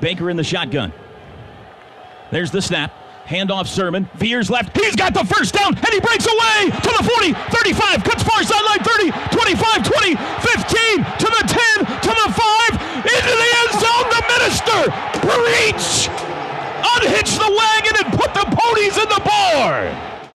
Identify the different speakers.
Speaker 1: Baker in the shotgun. There's the snap. Handoff Sermon. Veers left. He's got the first down, and he breaks away to the 40, 35, cuts far sideline 30, 25, 20, 15, to the 10, to the 5, into the end zone. The minister, preach!